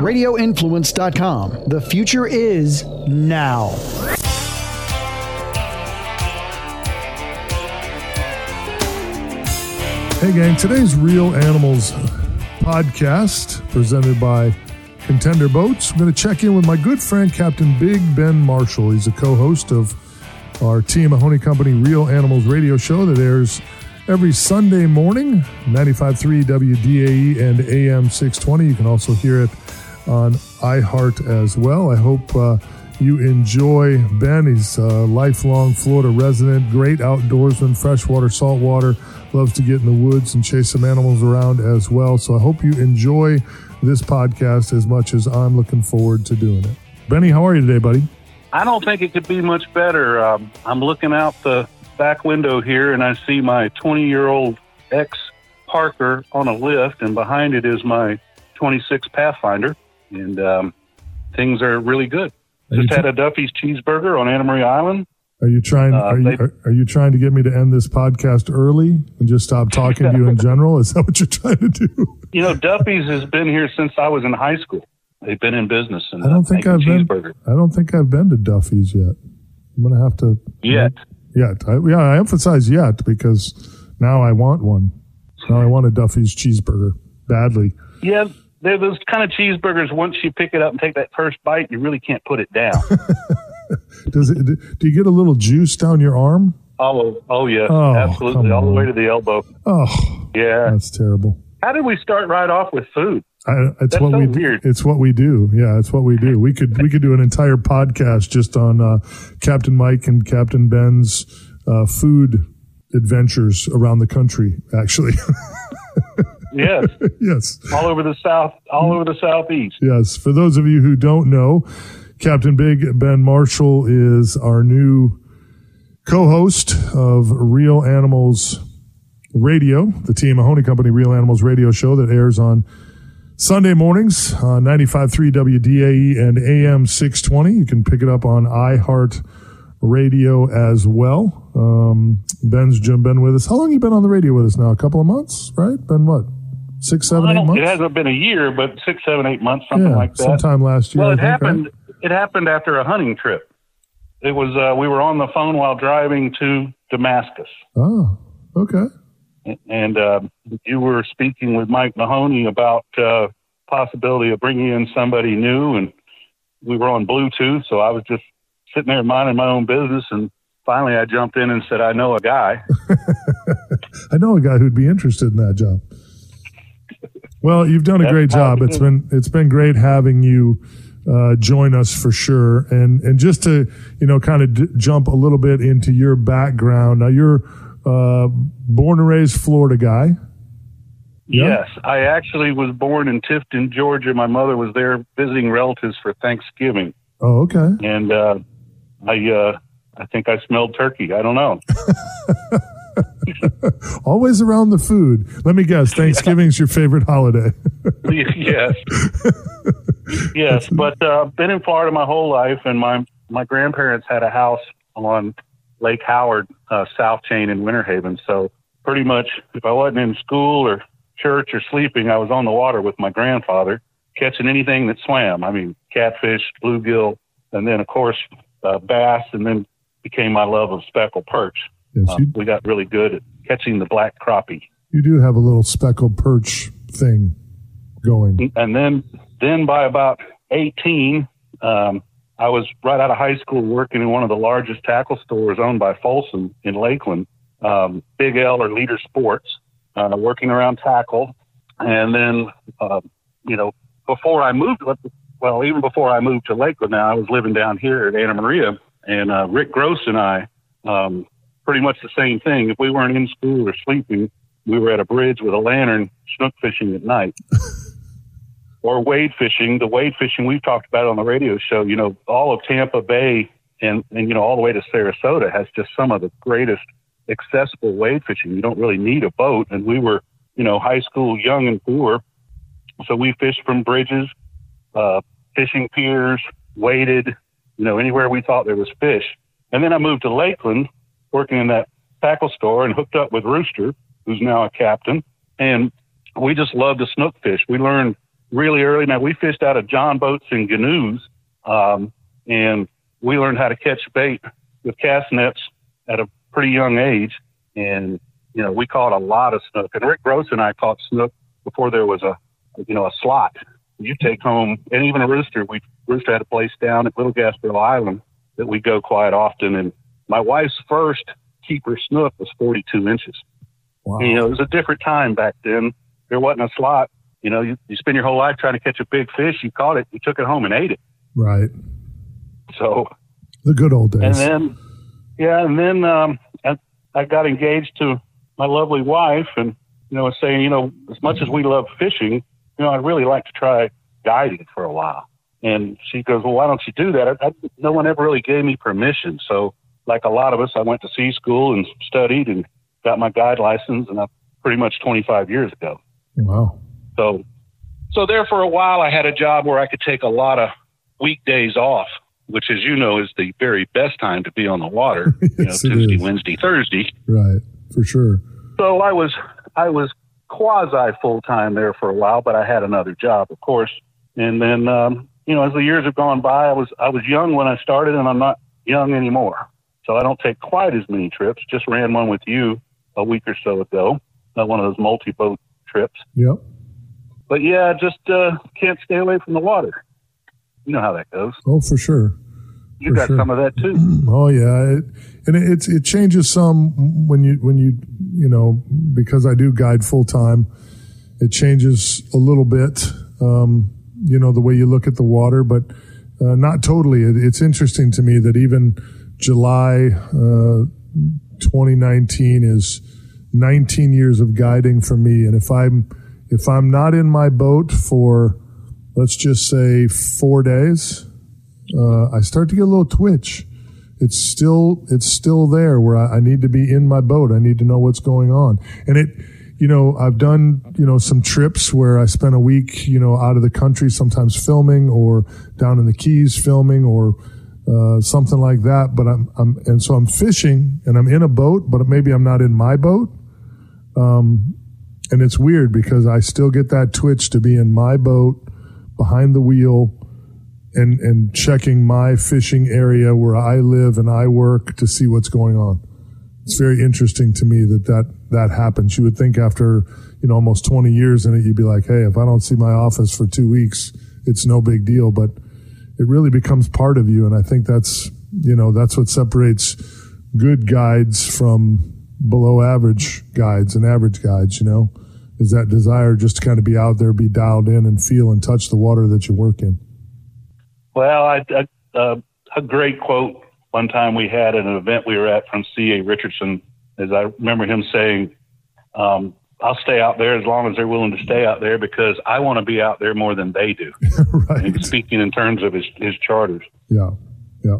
RadioInfluence.com. The future is now. Hey, gang, today's Real Animals podcast presented by Contender Boats. I'm going to check in with my good friend, Captain Big Ben Marshall. He's a co host of our Tia Mahoney Company Real Animals radio show that airs every Sunday morning, 95.3 WDAE and AM 620. You can also hear it on iHeart as well. I hope uh, you enjoy Ben. He's a lifelong Florida resident, great outdoorsman, freshwater, saltwater, loves to get in the woods and chase some animals around as well. So I hope you enjoy this podcast as much as I'm looking forward to doing it. Benny, how are you today, buddy? I don't think it could be much better. Um, I'm looking out the back window here and I see my 20 year old ex Parker on a lift, and behind it is my 26 Pathfinder, and um, things are really good. Are Just had a Duffy's cheeseburger on Anna Maria Island. Are you trying? Uh, are, you, they- are, are you trying to get me to end this podcast early and just stop talking to you in general? Is that what you're trying to do? You know, Duffy's has been here since I was in high school. They've been in business and I don't think I've been. I don't think I've been to Duffy's yet. I'm gonna have to. yet. Yet, I, yeah, I emphasize yet because now I want one. Now I want a Duffy's cheeseburger badly. Yeah, they're those kind of cheeseburgers. Once you pick it up and take that first bite, you really can't put it down. Does it? Do you get a little juice down your arm? oh, oh yeah, Oh, absolutely, all the way to the elbow. Oh, Yeah. that's terrible. How did we start right off with food? I, it's That's what so we do. weird. It's what we do. Yeah, it's what we do. We could we could do an entire podcast just on uh, Captain Mike and Captain Ben's uh, food adventures around the country. Actually, Yes, yes, all over the south, all over the southeast. yes. For those of you who don't know, Captain Big Ben Marshall is our new co-host of Real Animals Radio, the Tia Mahoney Company Real Animals Radio show that airs on Sunday mornings on 95.3 WDAE and AM 620. You can pick it up on iHeart Radio as well. Um, Ben's Jim Ben with us. How long you been on the radio with us now? A couple of months, right? Been what? Six, seven, I eight months? it hasn't been a year, but six, seven, eight months, something yeah, like that. sometime last year. well, it think, happened. right? It happened after a hunting trip. It was uh, we were on the phone while driving to Damascus, Oh, okay. and uh, you were speaking with Mike Mahoney about uh, possibility of bringing in somebody new, and we were on Bluetooth, so I was just sitting there minding my own business, and finally I jumped in and said, "I know a guy." I know a guy who'd be interested in that job. Well, you've done a That's great job. it It's been it's been great having you uh, join us for sure. And and just to you know kind of d- jump a little bit into your background. Now you're uh, born and raised Florida guy. Yeah. Yes, I actually was born in Tifton, Georgia. My mother was there visiting relatives for Thanksgiving, Oh, okay. and uh, I uh, I think I smelled turkey. I don't know. Always around the food. Let me guess. Thanksgiving's your favorite holiday. yes, yes, but uh, I've been in Florida my whole life, and my my grandparents had a house on Lake Howard, uh, South Chain in Winter Haven. So pretty much, if I wasn't in school or church or sleeping, I was on the water with my grandfather, catching anything that swam. I mean, catfish, bluegill, and then of course uh, bass, and then became my love of speckled perch. Yes, Uh, we got really good at catching the black crappie. you do have a little speckled perch thing going. and then then by about 18 um, i was right out of high school working in one of the largest tackle stores owned by folsom in lakeland um, big l or leader sports uh, working around tackle and then uh, you know before i moved well even before i moved to lakeland now i was living down here at anna maria and uh, rick gross and i um, pretty much the same thing if we weren't in school or sleeping we were at a bridge with a lantern snook fishing at night or wade fishing. The wade fishing we've talked about on the radio show, you know, all of Tampa Bay and, and you know, all the way to Sarasota has just some of the greatest accessible wade fishing. You don't really need a boat. And we were, you know, high school, young and poor. So we fished from bridges, uh, fishing piers, waded, you know, anywhere we thought there was fish. And then I moved to Lakeland, working in that tackle store and hooked up with Rooster, who's now a captain. And we just loved to snook fish. We learned really early. Now we fished out of John boats and canoes, um, and we learned how to catch bait with cast nets at a pretty young age. And you know, we caught a lot of snook. And Rick Gross and I caught snook before there was a you know a slot. You take home, and even a rooster. We rooster had a place down at Little Gasparilla Island that we go quite often. And my wife's first keeper snook was 42 inches. Wow. You know, it was a different time back then. There wasn't a slot. You know, you, you spend your whole life trying to catch a big fish. You caught it, you took it home and ate it. Right. So the good old days. And then, yeah, and then um, I, I got engaged to my lovely wife, and you know, was saying, you know, as much as we love fishing, you know, I'd really like to try guiding for a while. And she goes, well, why don't you do that? I, I, no one ever really gave me permission. So, like a lot of us, I went to sea school and studied and got my guide license, and I pretty much 25 years ago. Wow. So, so there for a while, I had a job where I could take a lot of weekdays off, which, as you know, is the very best time to be on the water. yes, you know, Tuesday, Wednesday, Thursday. Right, for sure. So I was, I was quasi full time there for a while, but I had another job, of course. And then, um, you know, as the years have gone by, I was, I was young when I started, and I'm not young anymore. So I don't take quite as many trips. Just ran one with you a week or so ago, uh, one of those multi boat trips. Yep. But yeah, just uh, can't stay away from the water. You know how that goes. Oh, for sure. You for got sure. some of that too. oh yeah, it, and it, it's it changes some when you when you you know because I do guide full time. It changes a little bit. Um, you know the way you look at the water, but uh, not totally. It, it's interesting to me that even July uh, 2019 is 19 years of guiding for me, and if I'm if I'm not in my boat for let's just say four days, uh, I start to get a little twitch. It's still it's still there where I, I need to be in my boat. I need to know what's going on, and it you know, I've done, you know, some trips where I spent a week, you know, out of the country, sometimes filming or down in the Keys filming or uh, something like that. But I'm, I'm, and so I'm fishing and I'm in a boat, but maybe I'm not in my boat. Um, and it's weird because I still get that twitch to be in my boat behind the wheel and, and checking my fishing area where I live and I work to see what's going on. It's very interesting to me that that, that happens. You would think after, you know, almost 20 years in it, you'd be like, Hey, if I don't see my office for two weeks, it's no big deal. But it really becomes part of you. And I think that's, you know, that's what separates good guides from below average guides and average guides, you know, is that desire just to kind of be out there, be dialed in and feel and touch the water that you work in. Well, I, uh, a great quote one time we had at an event we were at from C.A. Richardson, as I remember him saying, um, I'll stay out there as long as they're willing to stay out there because I want to be out there more than they do. right. speaking in terms of his, his charters. Yeah. Yeah.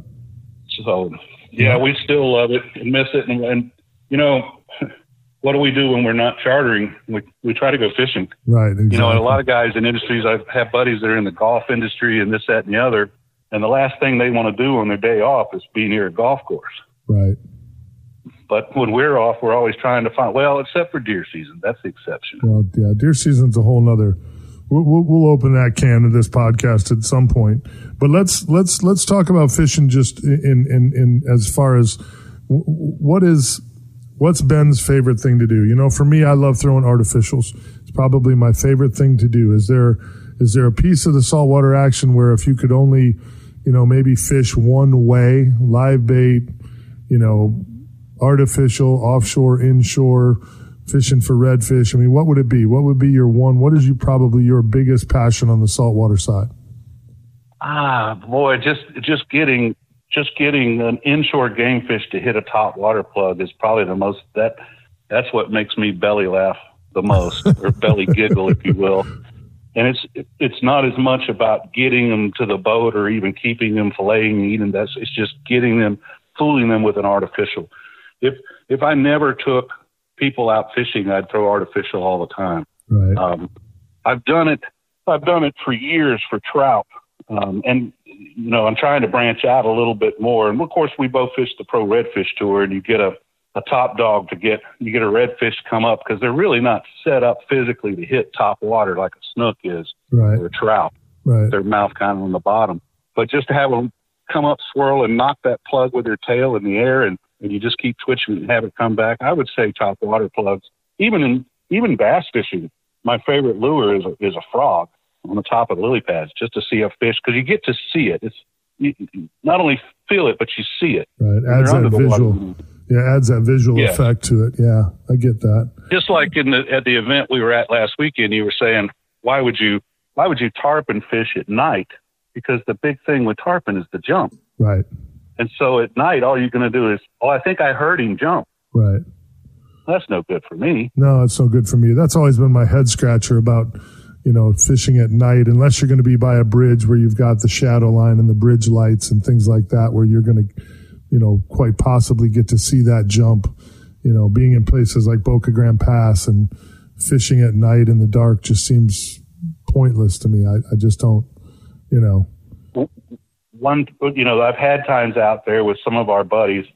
So, yeah, yeah, we still love it and miss it. And, and, you know, what do we do when we're not chartering? We, we try to go fishing. Right. Exactly. You know, a lot of guys in industries, I have buddies that are in the golf industry and this, that, and the other. And the last thing they want to do on their day off is be near a golf course. Right. But when we're off, we're always trying to find, well, except for deer season. That's the exception. Well, yeah, deer season's a whole nother. We'll, we'll, we'll open that can of this podcast at some point. But let's, let's, let's talk about fishing just in, in, in as far as what is, what's Ben's favorite thing to do? You know, for me, I love throwing artificials. It's probably my favorite thing to do. Is there, is there a piece of the saltwater action where if you could only, you know, maybe fish one way, live bait, you know, artificial, offshore, inshore, fishing for redfish? I mean, what would it be? What would be your one? What is you probably your biggest passion on the saltwater side? Ah, boy, just just getting just getting an inshore game fish to hit a top water plug is probably the most that that's what makes me belly laugh the most or belly giggle, if you will. And it's it's not as much about getting them to the boat or even keeping them filleting and eating. That's it's just getting them, fooling them with an artificial if if I never took people out fishing, I'd throw artificial all the time. Right. Um, I've done it. I've done it for years for trout, um, and you know I'm trying to branch out a little bit more. And of course, we both fish the pro redfish tour, and you get a a top dog to get you get a redfish come up because they're really not set up physically to hit top water like a snook is. right. or a trout. Right. Their mouth kind of on the bottom. But just to have them come up, swirl, and knock that plug with their tail in the air, and, and you just keep twitching and have it come back. I would say top water plugs. Even in even bass fishing, my favorite lure is a, is a frog on the top of the lily pads, just to see a fish because you get to see it. It's you, you not only feel it, but you see it. Right. Adds that water. visual. Yeah, adds that visual Yeah. effect to it. Yeah, I get that. just like in the at the event we were at last weekend, you were saying, why would you why would you tarpon fish at night? Because the big thing with tarpon is the jump. Right. And so at night all you're gonna do is, Oh, I think I heard him jump. Right. That's no good for me. No, it's no good for me. That's always been my head scratcher about, you know, fishing at night, unless you're going to be by a bridge where you've got the shadow line and the bridge lights and things like that, where you're going to, you know, quite possibly get to see that jump. You know, being in places like Boca Grande Pass and fishing at night in the dark just seems pointless to me. I, I just don't, you know, One you know, I've had times out there with some of our buddies,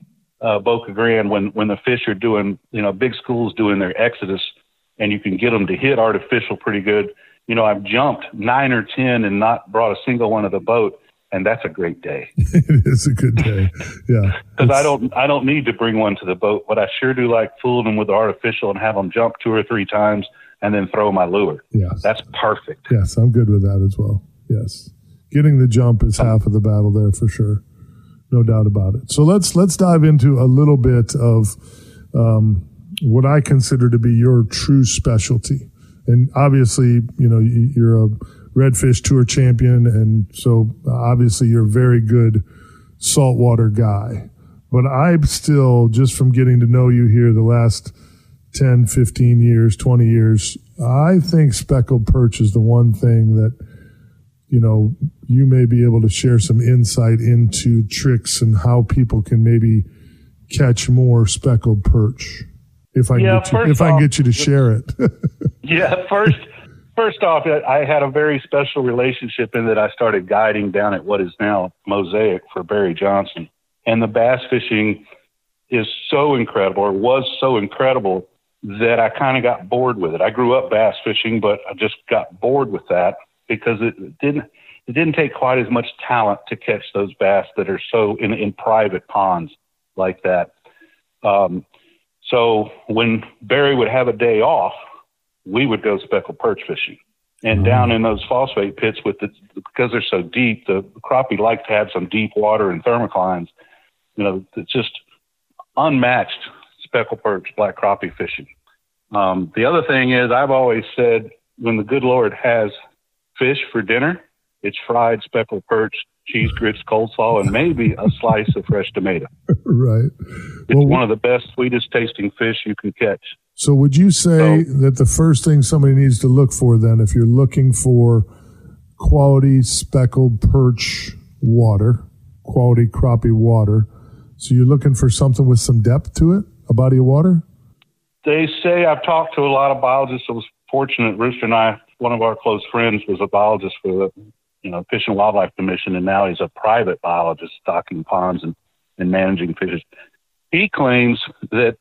uh, Boca Grande, when when the fish are doing, you know, big schools doing their exodus, and you can get them to hit artificial pretty good. You know, I've jumped nine or ten and not brought a single one of the boat, and that's a great day. it is a good day. Yeah. because I don't I don't need to bring one to the boat, but I sure do like fooling them with the artificial and have them jump two or three times and then throw my lure. Yes. That's perfect. Yes, I'm good with that as well. Yes. Getting the jump is half of the battle there for sure. No doubt about it. So let's let's dive into a little bit of um, what I consider to be your true specialty. And obviously, you know, you- you're a redfish tour champion, and so obviously you're a very good saltwater guy. But I'm still, just from getting to know you here the last 10, 15 years, 20 years, I think speckled perch is the one thing that, you know, you may be able to share some insight into tricks and how people can maybe catch more speckled perch. If I can, Yeah, get, you, if I can get you to share it. Yeah, first first off, I had a very special relationship in that I started guiding down at what is now Mosaic for Barry Johnson, and the bass fishing is so incredible, or was so incredible that I kind of got bored with it. I grew up bass fishing, but I just got bored with that because it didn't it didn't take quite as much talent to catch those bass that are so in in private ponds like that. Um, so when Barry would have a day off, we would go speckled perch fishing. And down in those phosphate pits with the because they're so deep, the crappie like to have some deep water and thermoclines. You know, it's just unmatched speckled perch black crappie fishing. Um, the other thing is, I've always said when the good Lord has fish for dinner, it's fried speckled perch, cheese grits, coleslaw, and maybe a slice of fresh tomato. right. It's Well, one of the best, sweetest tasting fish you can catch. So would you say that the first thing somebody needs to look for then, if you're looking for quality speckled perch water, quality crappie water, so you're looking for something with some depth to it, a body of water? They say I've talked to a lot of biologists. I was fortunate. Rooster and I, one of our close friends, was a biologist for the you know Fish and Wildlife Commission, and now he's a private biologist stocking ponds and, and managing fishes. He claims that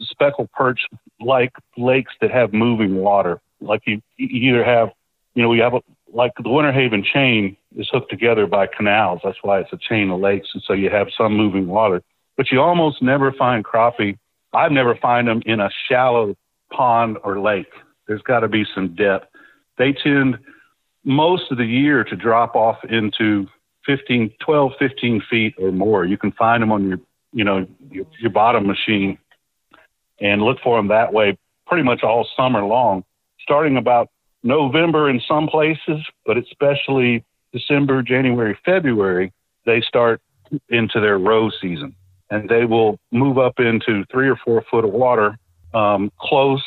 speckled perch like lakes that have moving water, like you, you either have, you know, we have a, like the Winter Haven chain is hooked together by canals. That's why it's a chain of lakes, and so you have some moving water. But you almost never find crappie. I've never find them in a shallow pond or lake. There's got to be some depth. They tend most of the year to drop off into 15, 12, 15 feet or more. You can find them on your, you know, your, your bottom machine and look for them that way pretty much all summer long, starting about November in some places, but especially December, January, February, they start into their roe season and they will move up into three or four foot of water um, close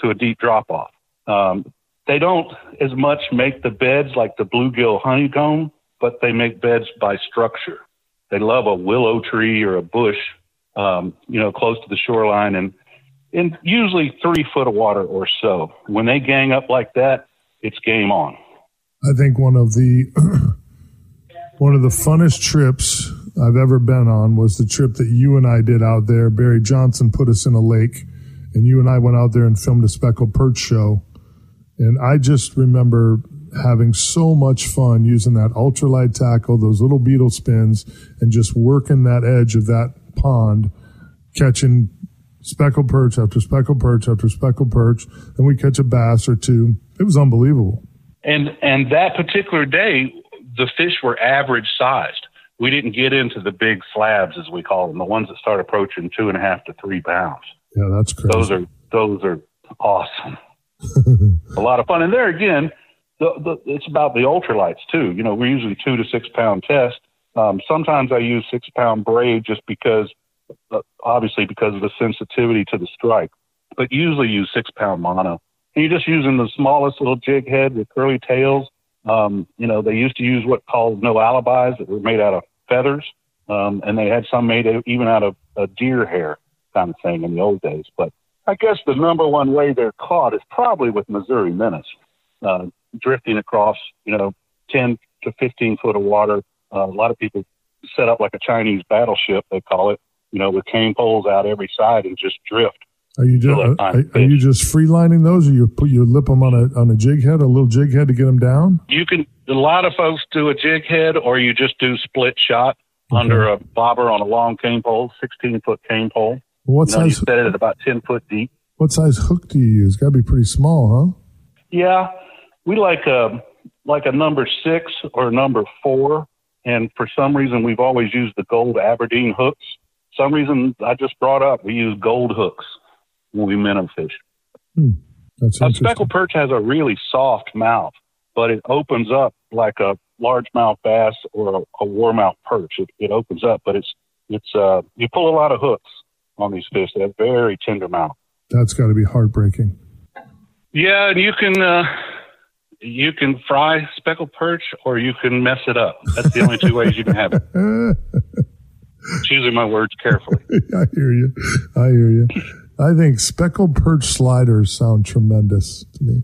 to a deep drop off. Um, they don't as much make the beds like the bluegill honeycomb, but they make beds by structure. They love a willow tree or a bush, um, you know, close to the shoreline and in usually three foot of water or so. When they gang up like that, it's game on. I think one of the one of the funnest trips I've ever been on was the trip that you and I did out there. Barry Johnson put us in a lake, and you and I went out there and filmed a speckled perch show. And I just remember having so much fun using that ultralight tackle, those little beetle spins, and just working that edge of that pond, catching speckled perch after speckled perch after speckled perch, and we catch a bass or two. It was unbelievable. And and that particular day, the fish were average sized. We didn't get into the big slabs as we call them, the ones that start approaching two and a half to three pounds. Yeah, that's crazy. Those are those are awesome. a lot of fun. And there again, the, the, it's about the ultralights too. You know, we're usually two to six pound test. Um, sometimes I use six pound braid just because, uh, obviously, because of the sensitivity to the strike. But usually use six pound mono. And you're just using the smallest little jig head with curly tails. Um, you know, they used to use what called no alibis that were made out of feathers, um, and they had some made even out of a deer hair kind of thing in the old days. But I guess the number one way they're caught is probably with Missouri minnows, uh, drifting across, you know, 10 to 15 foot of water. Uh, a lot of people set up like a Chinese battleship, they call it, you know, with cane poles out every side and just drift. Are you just are, are, you just freelining those, or you put you lip them on a on a jig head, a little jig head to get them down? You can. A lot of folks do a jig head, or you just do split shot okay. under a bobber on a long cane pole, sixteen foot cane pole. What you know, size? You set it at about ten foot deep. What size hook do you use? Got to be pretty small, huh? Yeah, we like a like a number six or number four, and for some reason we've always used the gold Aberdeen hooks. Some reason I just brought up we use gold hooks when we minnow fish. Hmm. That's a speckled perch has a really soft mouth, but it opens up like a largemouth bass or a, a warmouth perch. It, it opens up, but it's it's uh you pull a lot of hooks on these fish. They have very tender mouth. That's got to be heartbreaking. Yeah, and you can uh, you can fry speckled perch or you can mess it up. That's the only two ways you can have it. Choosing my words carefully. I hear you. I hear you. I think speckled perch sliders sound tremendous to me.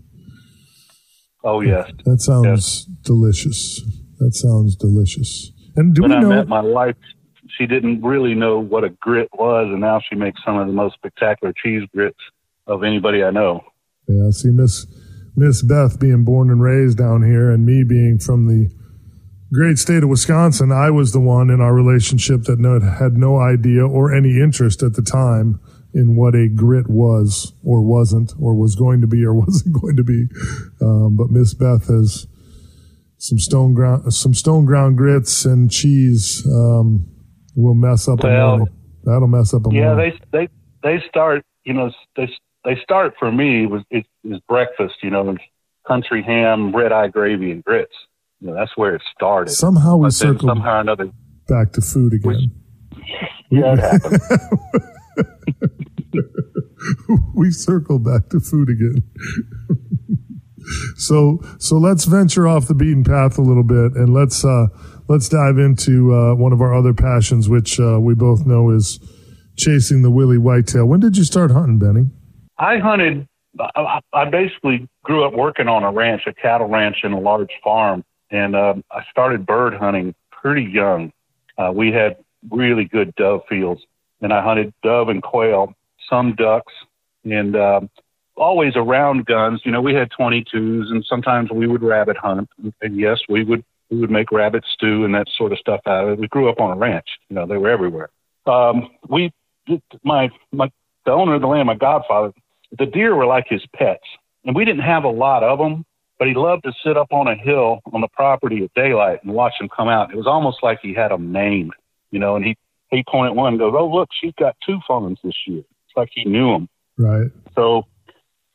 Oh yes, that sounds yes. delicious. That sounds delicious. And do when we know? I met my wife, she didn't really know what a grit was, and now she makes some of the most spectacular cheese grits of anybody I know. Yeah, see, Miss Miss Beth being born and raised down here, and me being from the great state of Wisconsin, I was the one in our relationship that no, had no idea or any interest at the time in what a grit was or wasn't, or was going to be or wasn't going to be. Um, but Miss Beth has some stone ground, some stone ground grits and cheese. Um, will mess up well, a morning. That'll mess up a yeah, morning. Yeah, they they they start. You know, they they start for me was it is breakfast. You know, country ham, red eye gravy, and grits. You know, that's where it started. Somehow we circled somehow another back to food again. Yeah, it happened. we circle back to food again. so so let's venture off the beaten path a little bit and let's uh, let's dive into uh, one of our other passions, which uh, we both know is chasing the willy whitetail. When did you start hunting, Benny? I hunted. I basically grew up working on a ranch, a cattle ranch, and a large farm, and uh, I started bird hunting pretty young. Uh, we had really good dove fields, and I hunted dove and quail, some ducks, and uh, always around guns. You know, we had 22s, and sometimes we would rabbit hunt, and yes, we would we would make rabbit stew and that sort of stuff out of it. We grew up on a ranch. You know, they were everywhere. Um, we, my, my, the owner of the land, my godfather, the deer were like his pets, and we didn't have a lot of them. But he loved to sit up on a hill on the property at daylight and watch them come out. It was almost like he had them named, you know. And he he pointed one and goes, "Oh, look, she's got two fawns this year." Like he knew them. Right. So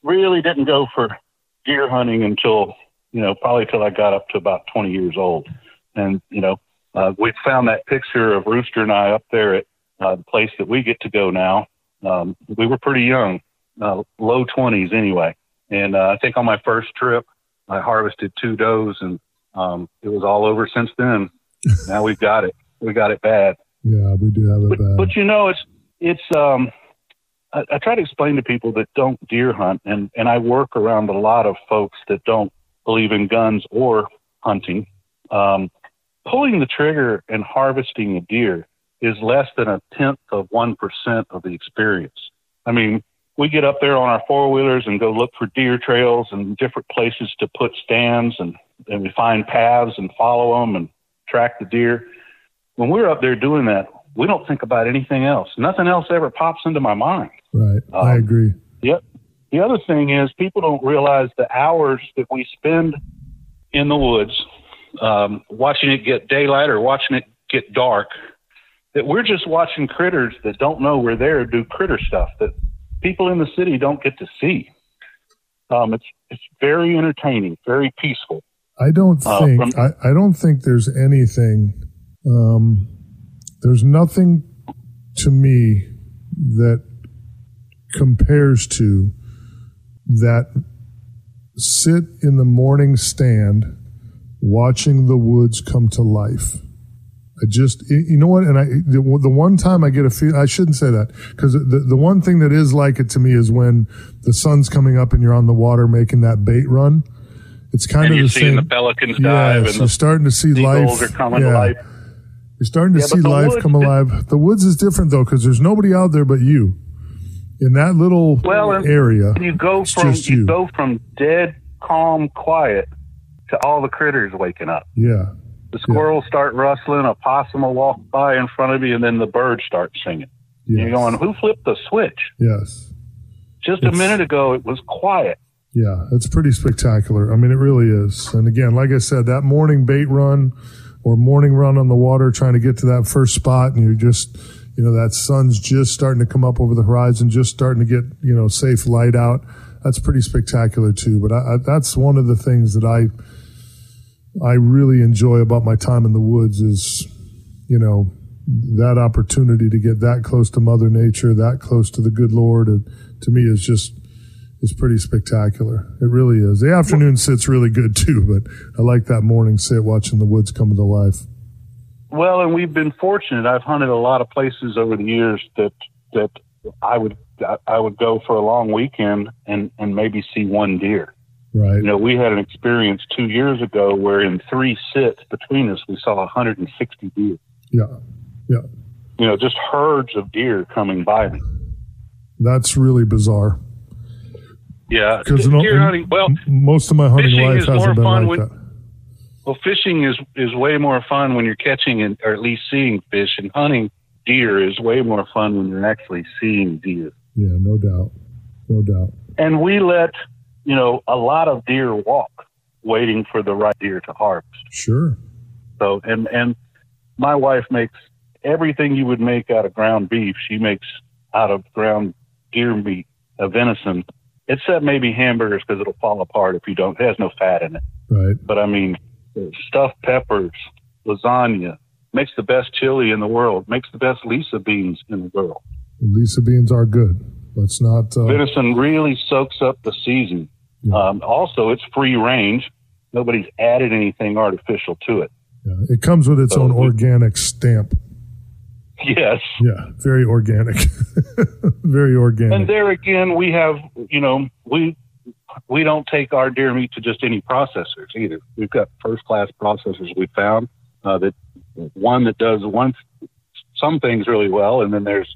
really didn't go for deer hunting until you know, probably till I got up to about 20 years old. And, you know, uh, we found that picture of Rooster and I up there at uh, the place that we get to go now. Um, we were pretty young, uh, low 20s anyway. And uh, I think on my first trip, I harvested two does, and um, it was all over since then. now we've got it. We got it bad. Yeah, we do have it but, bad. But you know, it's it's. Um, I, I try to explain to people that don't deer hunt, and and I work around a lot of folks that don't believe in guns or hunting, um, pulling the trigger and harvesting a deer is less than a tenth of 1% of the experience. I mean, we get up there on our four wheelers and go look for deer trails and different places to put stands and and we find paths and follow them and track the deer. When we're up there doing that, we don't think about anything else. Nothing else ever pops into my mind. Right. Um, I agree. Yep. The other thing is people don't realize the hours that we spend in the woods, um, watching it get daylight or watching it get dark, that we're just watching critters that don't know we're there do critter stuff that people in the city don't get to see. Um, it's it's very entertaining, very peaceful. I don't uh, think from, I, I don't think there's anything um, there's nothing to me that compares to that sit in the morning stand watching the woods come to life. I just, you know what? And I, the, the one time I get a feel, I shouldn't say that because the, the one thing that is like it to me is when the sun's coming up and you're on the water making that bait run. It's kind and of the same. the pelicans dive yes, and you're starting to see life. Are coming yeah. to life. You're starting to yeah, see life come alive. The woods is different though because there's nobody out there but you in that little well, area. You go from you, you go from dead, calm, quiet to all the critters waking up. Yeah. The squirrels yeah. start rustling, a possum will walk by in front of you, and then the birds start singing. Yes. You're going, who flipped the switch? Yes. Just it's, a minute ago, it was quiet. Yeah, it's pretty spectacular. I mean, it really is. And again, like I said, that morning bait run or morning run on the water trying to get to that first spot, and you're just, you know, that sun's just starting to come up over the horizon, just starting to get, you know, safe light out. That's pretty spectacular too. But I, I, that's one of the things that I, I really enjoy about my time in the woods is, you know, that opportunity to get that close to Mother Nature, that close to the good Lord, to me is just is pretty spectacular. It really is. The afternoon sit's really good too, but I like that morning sit watching the woods come to life. Well, and we've been fortunate. I've hunted a lot of places over the years that that I would I would go for a long weekend and and maybe see one deer. Right. You know, we had an experience two years ago where in three sits between us, we saw 160 deer. Yeah. Yeah. You know, just herds of deer coming by me. That's really bizarre. Yeah. Because well, most of my hunting life hasn't been like when, that. Well, fishing is, is way more fun when you're catching and, or at least seeing fish, and hunting deer is way more fun when you're actually seeing deer. Yeah, no doubt. No doubt. And we let you know, a lot of deer walk waiting for the right deer to harvest. Sure. So, and, and my wife makes everything you would make out of ground beef. She makes out of ground deer meat, a venison, except maybe hamburgers because it'll fall apart if you don't, it has no fat in it. Right. But I mean, stuffed peppers, lasagna, makes the best chili in the world, makes the best Lisa beans in the world. Lisa beans are good. Let's not. Uh, Venison really soaks up the season. Yeah. Um, also, it's free range. Nobody's added anything artificial to it. Yeah. It comes with its so own organic stamp. Yes. Yeah, very organic. very organic. And there again, we have, you know, we we don't take our deer meat to just any processors either. We've got first class processors we found uh, that one that does one some things really well, and then there's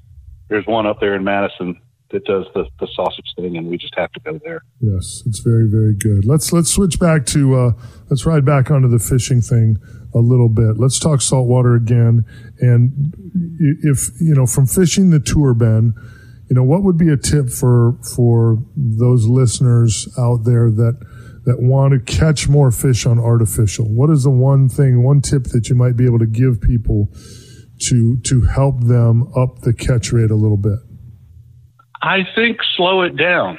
there's one up there in Madison that does the, the sausage thing, and we just have to go there. Yes, it's very very good. Let's let's switch back to uh, let's ride back onto the fishing thing a little bit. Let's talk saltwater again, and if you know from fishing the tour, Ben. You know what would be a tip for for those listeners out there that that want to catch more fish on artificial? What is the one thing, one tip that you might be able to give people to to help them up the catch rate a little bit? I think slow it down.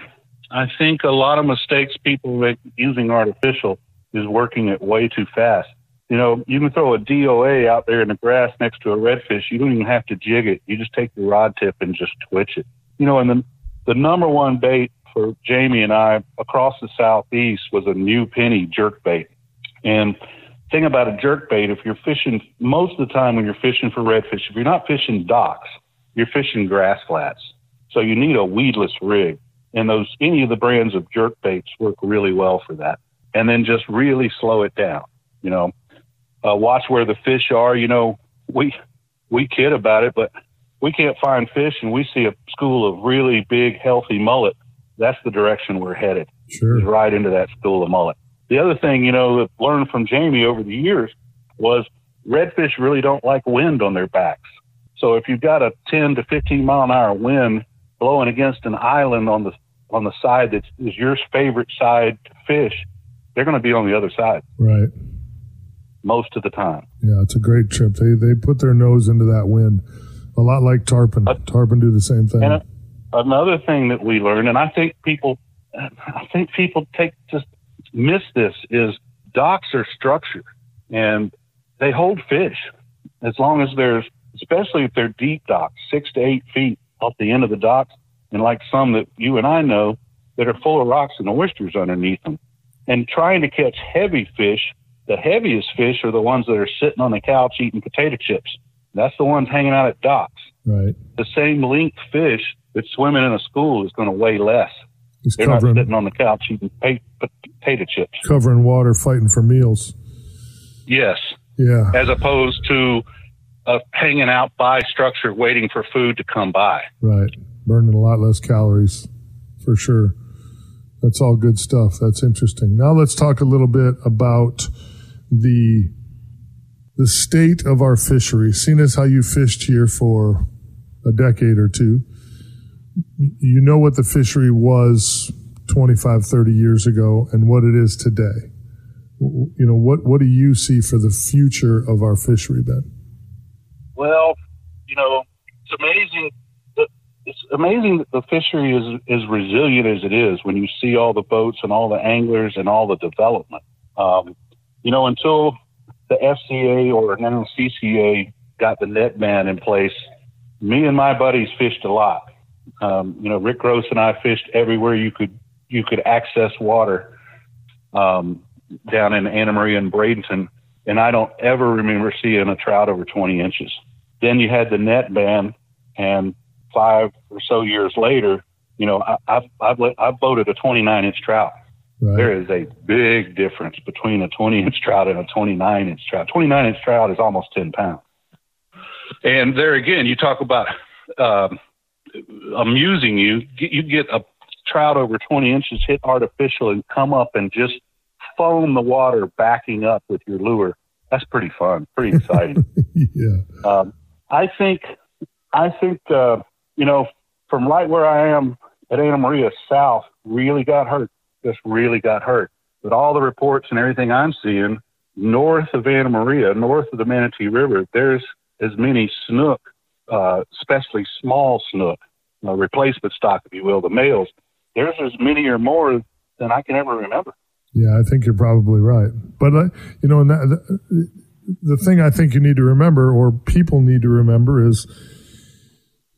I think a lot of mistakes people make using artificial is working it way too fast. You know, you can throw a DOA out there in the grass next to a redfish. You don't even have to jig it. You just take the rod tip and just twitch it. You know, and the, the number one bait for Jamie and I across the southeast was a new penny jerk bait. And thing about a jerk bait, if you're fishing most of the time when you're fishing for redfish, if you're not fishing docks, you're fishing grass flats. So you need a weedless rig. And those any of the brands of jerk baits work really well for that. And then just really slow it down. You know, uh, watch where the fish are. You know, we we kid about it, but we can't find fish, and we see a school of really big, healthy mullet. That's the direction we're headed. Sure. Right into that school of mullet. the other thing, you know, that learned from Jamie over the years was redfish really don't like wind on their backs. So if you've got a 10 to 15 mile an hour wind blowing against an island on the on the side that is your favorite side to fish, they're going to be on the other side. Right. Most of the time. Yeah, it's a great trip. They they put their nose into that wind, a lot like tarpon. Uh, tarpon do the same thing. And a, another thing that we learned, and I think people, I think people take just miss this is docks are structured and they hold fish as long as there's, especially if they're deep docks, six to eight feet off the end of the docks, and like some that you and I know that are full of rocks and oysters underneath them. And trying to catch heavy fish, the heaviest fish are the ones that are sitting on the couch eating potato chips. That's the ones hanging out at docks. Right. The same length fish that's swimming in a school is going to weigh less. He's They're covering, not sitting on the couch eating potato chips. Covering water, fighting for meals. Yes. Yeah. As opposed to uh, hanging out by structure, waiting for food to come by. Right. Burning a lot less calories, for sure. That's all good stuff. That's interesting. Now let's talk a little bit about the the state of our fishery. Seeing as how you fished here for a decade or two, you know what the fishery was 25, 30 years ago and what it is today. You know, what, what do you see for the future of our fishery, Ben? Well, you know, it's amazing. It's amazing that the fishery is as resilient as it is when you see all the boats and all the anglers and all the development. Um, you know, until the FCA or now CCA got the net ban in place, me and my buddies fished a lot. Um, you know, Rick Gross and I fished everywhere you could you could access water um, down in Anna Maria and Bradenton, and I don't ever remember seeing a trout over 20 inches. Then you had the net ban, and five or so years later, you know, I, I've I've, I've boated a 29 inch trout. Right. There is a big difference between a 20 inch trout and a 29 inch trout. 29 inch trout is almost 10 pounds. And there again, you talk about um, amusing you. You get a trout over 20 inches hit artificial and come up and just foam the water backing up with your lure. That's pretty fun, pretty exciting. yeah. Um, I think, I think, uh, you know, from right where I am at Anna Maria South, really got hurt. Just really got hurt. But all the reports and everything I'm seeing, north of Anna Maria, north of the Manatee River, there's as many snook, uh, especially small snook, uh, replacement stock, if you will, the males. There's as many or more than I can ever remember. Yeah, I think you're probably right. But uh, you know, that, the, the thing I think you need to remember, or people need to remember, is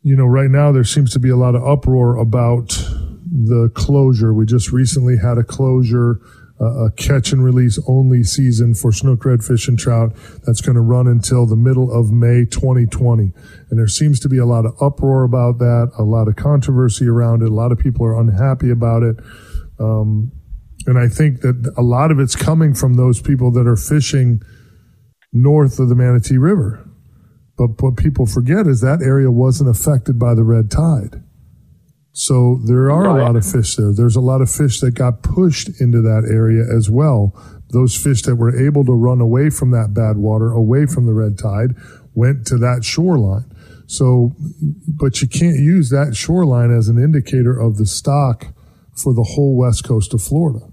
you know, right now there seems to be a lot of uproar about the closure. We just recently had a closure a catch and release only season for snook, redfish, and trout that's going to run until the middle of May 2020. And there seems to be a lot of uproar about that, a lot of controversy around it. A lot of people are unhappy about it. Um, and I think that a lot of it's coming from those people that are fishing north of the Manatee River. But what people forget is that area wasn't affected by the red tide. So there are right. a lot of fish there. There's a lot of fish that got pushed into that area as well. Those fish that were able to run away from that bad water, away from the red tide, went to that shoreline. So, but you can't use that shoreline as an indicator of the stock for the whole west coast of Florida.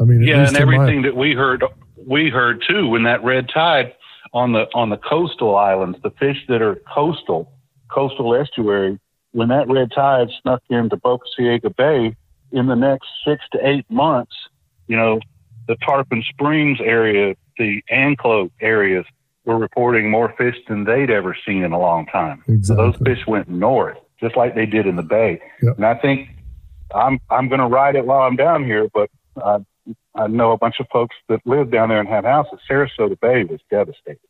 I mean, yeah, and everything my, that we heard, we heard too when that red tide on the on the coastal islands, the fish that are coastal, coastal estuary, when that red tide snuck into Boca Ciega Bay in the next six to eight months, you know, the Tarpon Springs area, the Anclote areas were reporting more fish than they'd ever seen in a long time. Exactly. So those fish went north, just like they did in the bay. Yep. And I think I'm I'm going to ride it while I'm down here, but I, I know a bunch of folks that live down there and have houses. Sarasota Bay was devastated.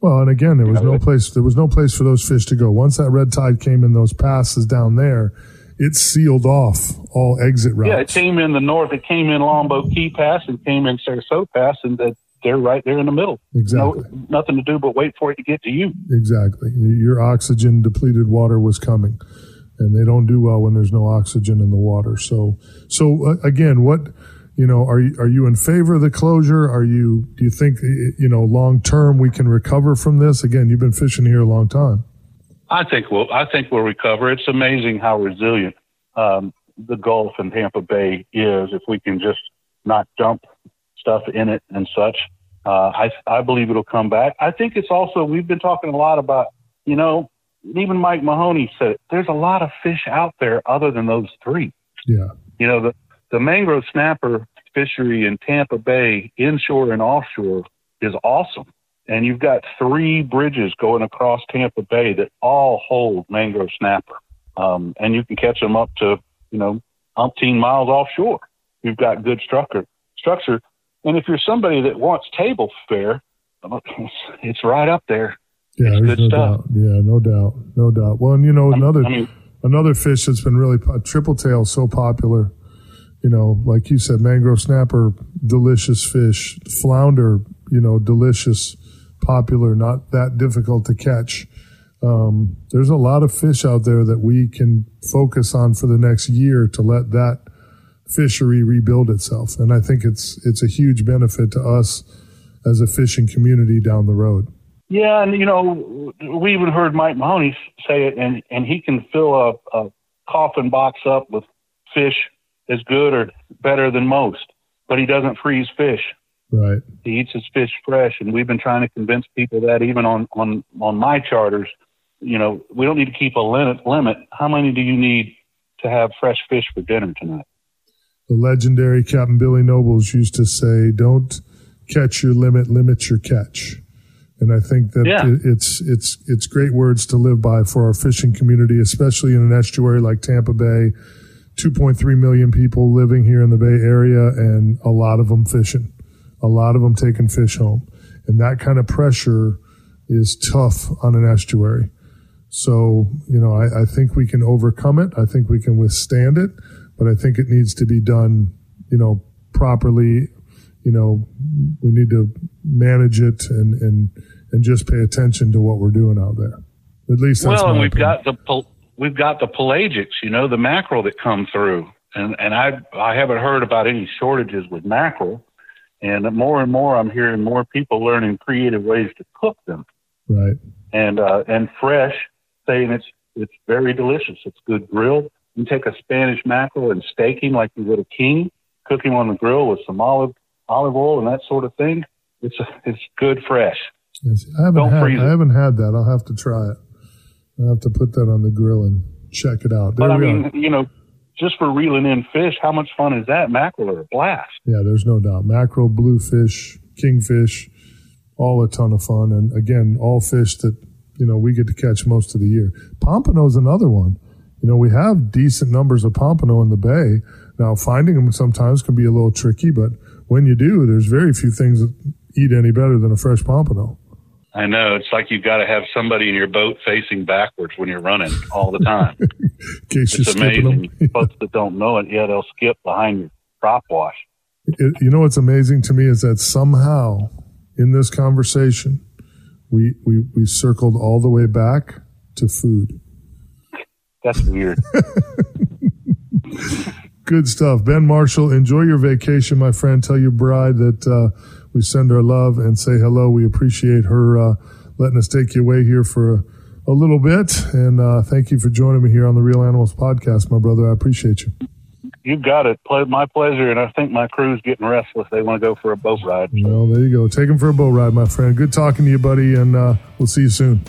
Well, and again, there was no place. There was no place for those fish to go. Once that red tide came in those passes down there, it sealed off all exit routes. Yeah, it came in the north. It came in Longboat Key Pass and came in Sarasota Pass, and that they're right there in the middle. Exactly. No, nothing to do but wait for it to get to you. Exactly. Your oxygen depleted water was coming, and they don't do well when there's no oxygen in the water. So, so uh, again, what you know, are you, are you in favor of the closure? Are you, do you think, you know, long term we can recover from this? Again, you've been fishing here a long time. I think we'll, I think we'll recover. It's amazing how resilient, um, the Gulf and Tampa Bay is if we can just not dump stuff in it and such. Uh, I, I believe it'll come back. I think it's also, we've been talking a lot about, you know, even Mike Mahoney said it, there's a lot of fish out there other than those three. Yeah. You know, the, the mangrove snapper fishery in Tampa Bay, inshore and offshore, is awesome. And you've got three bridges going across Tampa Bay that all hold mangrove snapper. Um, and you can catch them up to, you know, umpteen miles offshore. You've got good structure, structure. And if you're somebody that wants table fare, it's right up there. Yeah, it's good no stuff. doubt. Yeah, no doubt, no doubt. Well, and you know, another I mean, another fish that's been really triple tail so popular. You know, like you said, mangrove snapper, delicious fish. Flounder, you know, delicious, popular, not that difficult to catch. Um, there's a lot of fish out there that we can focus on for the next year to let that fishery rebuild itself. And I think it's it's a huge benefit to us as a fishing community down the road. Yeah, and you know, we even heard Mike Mahoney say it, and and he can fill a, a coffin box up with fish as good or better than most, but he doesn't freeze fish. Right. He eats his fish fresh, and we've been trying to convince people that even on on on my charters, you know, we don't need to keep a limit. Limit. How many do you need to have fresh fish for dinner tonight? The legendary Captain Billy Nobles used to say, "Don't catch your limit, limit your catch." And I think that Yeah. it's it's it's great words to live by for our fishing community, especially in an estuary like Tampa Bay. 2.3 million people living here in the Bay Area, and a lot of them fishing, a lot of them taking fish home, and that kind of pressure is tough on an estuary. So, you know, I, I think we can overcome it. I think we can withstand it, but I think it needs to be done, you know, properly. You know, we need to manage it and, and, and just pay attention to what we're doing out there. At least that's well, and we've opinion. got the we've got the pelagics, you know, the mackerel that come through, and and I I haven't heard about any shortages with mackerel, and more and more I'm hearing more people learning creative ways to cook them, right. and uh, and fresh, saying it's it's very delicious. It's good grilled. You take a Spanish mackerel and steak him like you would a king, cook him on the grill with some olive olive oil and that sort of thing. It's it's good fresh. Yes, I haven't Don't had freeze. I haven't had that. I'll have to try it. I'll have to put that on the grill and check it out. There But I mean, are. you know, just for reeling in fish, how much fun is that? Mackerel are a blast. Yeah, there's no doubt. Mackerel, bluefish, kingfish, all a ton of fun. And again, all fish that, you know, we get to catch most of the year. Pompano's another one. You know, we have decent numbers of pompano in the bay. Now, finding them sometimes can be a little tricky, but when you do, there's very few things that eat any better than a fresh pompano. I know. It's like you've got to have somebody in your boat facing backwards when you're running all the time. In case it's amazing. Folks that don't know it, yeah, they'll skip behind your prop wash. It, you know what's amazing to me is that somehow in this conversation, we, we, we circled all the way back to food. That's weird. Good stuff. Ben Marshall, enjoy your vacation, my friend. Tell your bride that uh, we send her love and say hello. We appreciate her uh, letting us take you away here for a, a little bit. And uh, thank you for joining me here on the Reel Animals podcast, my brother. I appreciate you. You've got it. My pleasure. And I think my crew's getting restless. They want to go for a boat ride. Well, there you go. Take them for a boat ride, my friend. Good talking to you, buddy. And uh, we'll see you soon.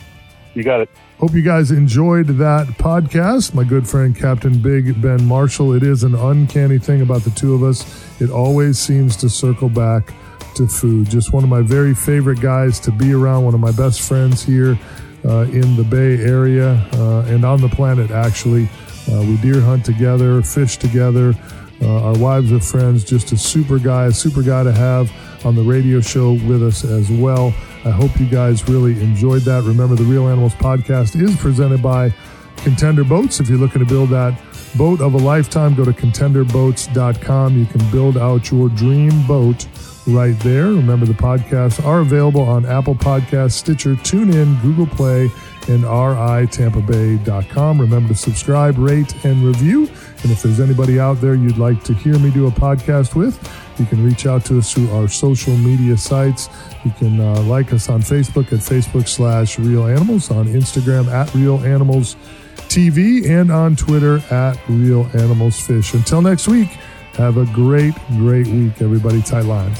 You got it. Hope you guys enjoyed that podcast. My good friend Captain Big Ben Marshall. It is an uncanny thing about the two of us. It always seems to circle back to food. Just one of my very favorite guys to be around, one of my best friends here uh, in the Bay Area uh, and on the planet, actually. Uh, we deer hunt together, fish together. Uh, our wives are friends. Just a super guy, a super guy to have on the radio show with us as well. I hope you guys really enjoyed that. Remember, the Reel Animals podcast is presented by Contender Boats. If you're looking to build that boat of a lifetime, go to contenderboats.com. You can build out your dream boat right there. Remember, the podcasts are available on Apple Podcasts, Stitcher, TuneIn, Google Play, and ritampabay.com. Remember to subscribe, rate, and review. And if there's anybody out there you'd like to hear me do a podcast with, you can reach out to us through our social media sites. You can uh, like us on Facebook at Facebook slash Reel Animals, on Instagram at Reel Animals TV, and on Twitter at Reel Animals Fish. Until next week, have a great, great week, everybody. Tight lines.